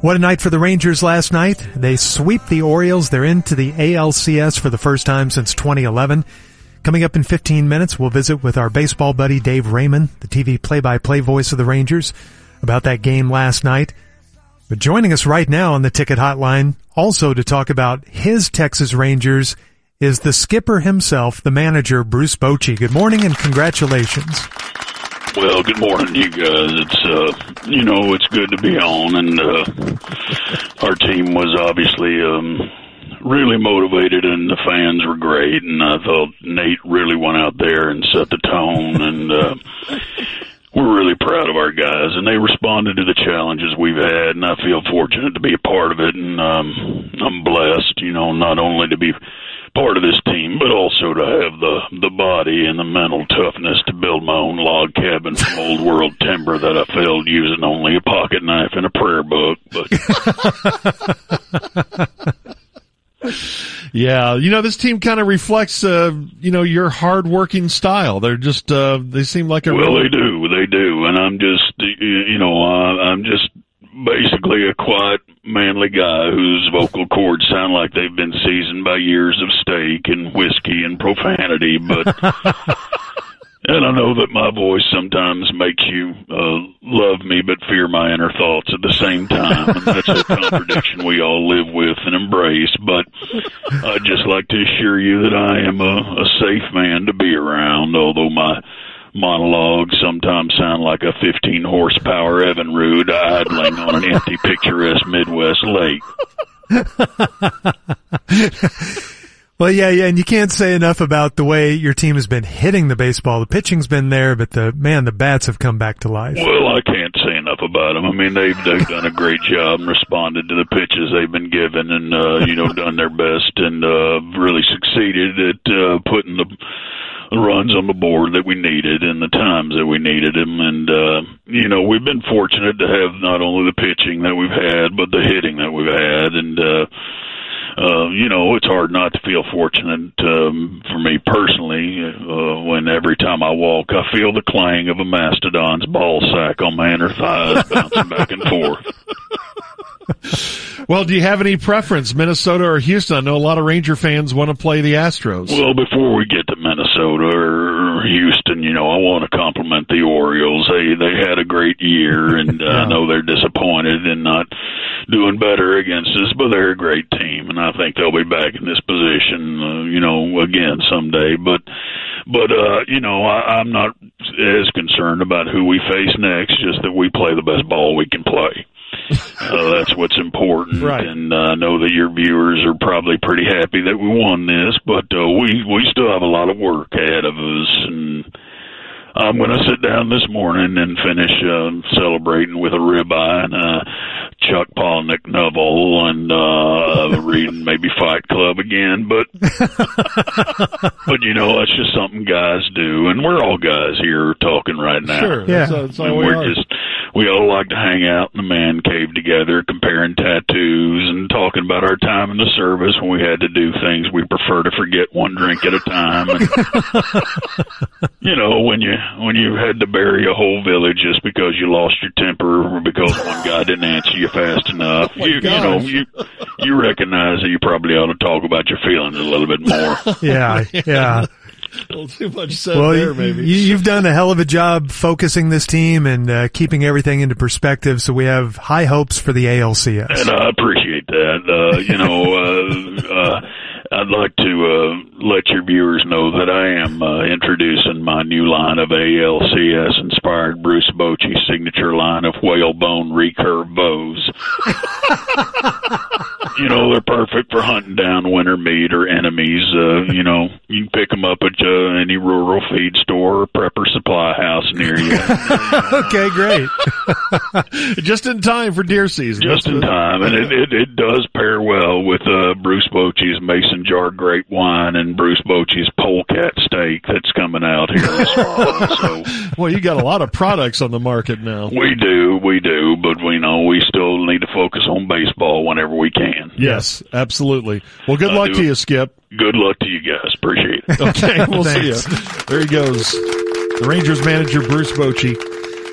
What a night for the Rangers last night. They sweep the Orioles. They're into the ALCS for the first time since 2011. Coming up in 15 minutes, we'll visit with our baseball buddy Dave Raymond, the TV play-by-play voice of the Rangers, about that game last night. But joining us right now on the ticket hotline, also to talk about his Texas Rangers, is the skipper himself, the manager, Bruce Bochy. Good morning and congratulations. Well, good morning, you guys. It's uh, you know, it's good to be on, and uh, our team was obviously um, really motivated, and the fans were great, and I thought Nate really went out there and set the tone, and uh, we're really proud of our guys, and they responded to the challenges we've had, and I feel fortunate to be a part of it, and um, I'm blessed, you know, not only to be part of this team, but also to have the the body and the mental toughness to build my own log cabin from old world timber that I failed using only a pocket knife and a prayer book. But yeah, you know this team kind of reflects, uh, you know, your hard-working style. They're just uh, they seem like a well, they do, they do, and I'm just, you know, I'm just basically a quiet, manly guy whose vocal cords sound like they've been seasoned by years of steak and whiskey and profanity, but. and I know that my voice sometimes makes you uh, love me but fear my inner thoughts at the same time. And that's a contradiction we all live with and embrace. But I'd just like to assure you that I am a, a safe man to be around, although my monologues sometimes sound like a 15 horsepower Evinrude idling on an empty picturesque Midwest lake. well, yeah, yeah, and you can't say enough about the way your team has been hitting the baseball. The pitching's been there, but the man, the bats have come back to life. Well, I can't say enough about them. I mean, they've they've done a great job and responded to the pitches they've been given, and uh, you know, done their best and uh, really succeeded at uh, putting the runs on the board that we needed and the times that we needed them. And, uh, you know, we've been fortunate to have not only the pitching that we've had, but the hitting that we've had. And, uh, uh, you know, it's hard not to feel fortunate um, for me personally uh, when every time I walk, I feel the clang of a mastodon's ball sack on my inner thighs bouncing back and forth. well, do you have any preference, Minnesota or Houston? I know a lot of Ranger fans want to play the Astros. Well, before we get to Minnesota or Houston, you know, I want to compliment the Orioles. They they had a great year, and uh, yeah. I know they're disappointed and not doing better against us, but they're a great team, and I think they'll be back in this position, uh, you know, again someday. But but uh, you know, I, I'm not as concerned about who we face next, just that we play the best ball we can play uh, that's what's important. Right. And uh, I know that your viewers are probably pretty happy that we won this, but uh, we we still have a lot of work ahead of us, and I'm going to sit down this morning and finish uh, celebrating with a ribeye and a Chuck Palahniuk novel and uh, reading maybe Fight Club again. But but you know that's just something guys do, and we're all guys here talking right now. Sure, yeah, that's, that's all we we're are. just we all like to hang out in the man cave together, comparing tattoos and talking about our time in the service when we had to do things we prefer to forget one drink at a time. And, you know, when you when you had to bury a whole village just because you lost your temper or because one guy didn't answer you fast enough, oh you, you know, you you recognize that you probably ought to talk about your feelings a little bit more. yeah, yeah. A little too much said well, there, maybe. You, have done a hell of a job focusing this team and uh, keeping everything into perspective. So we have high hopes for the ALCS. And I appreciate that. Uh, you know, uh, uh, I'd like to uh, let your viewers know that I am uh, introducing my new line of ALCS inspired Bruce Bochy signature line of whalebone recurve bows. you know, they're perfect for hunting down winter meat or enemies. Uh, you know, you can pick them up at uh, any rural feed store or prepper supply house near you. okay, great. Just in time for deer season. Just in time, and it, it it does pair well with uh, Bruce Bochy's mason jar grape wine and Bruce Bochy's polecat steak that's coming out here fall. So, well, you got a lot of products on the market now. We do, we do, but we know we still need to focus on baseball whenever we can. Yes, absolutely. Well, good I luck do. to you, Skip. Good luck to you guys. Appreciate it. Okay, we'll see you. There he goes. The Rangers manager, Bruce Bochy.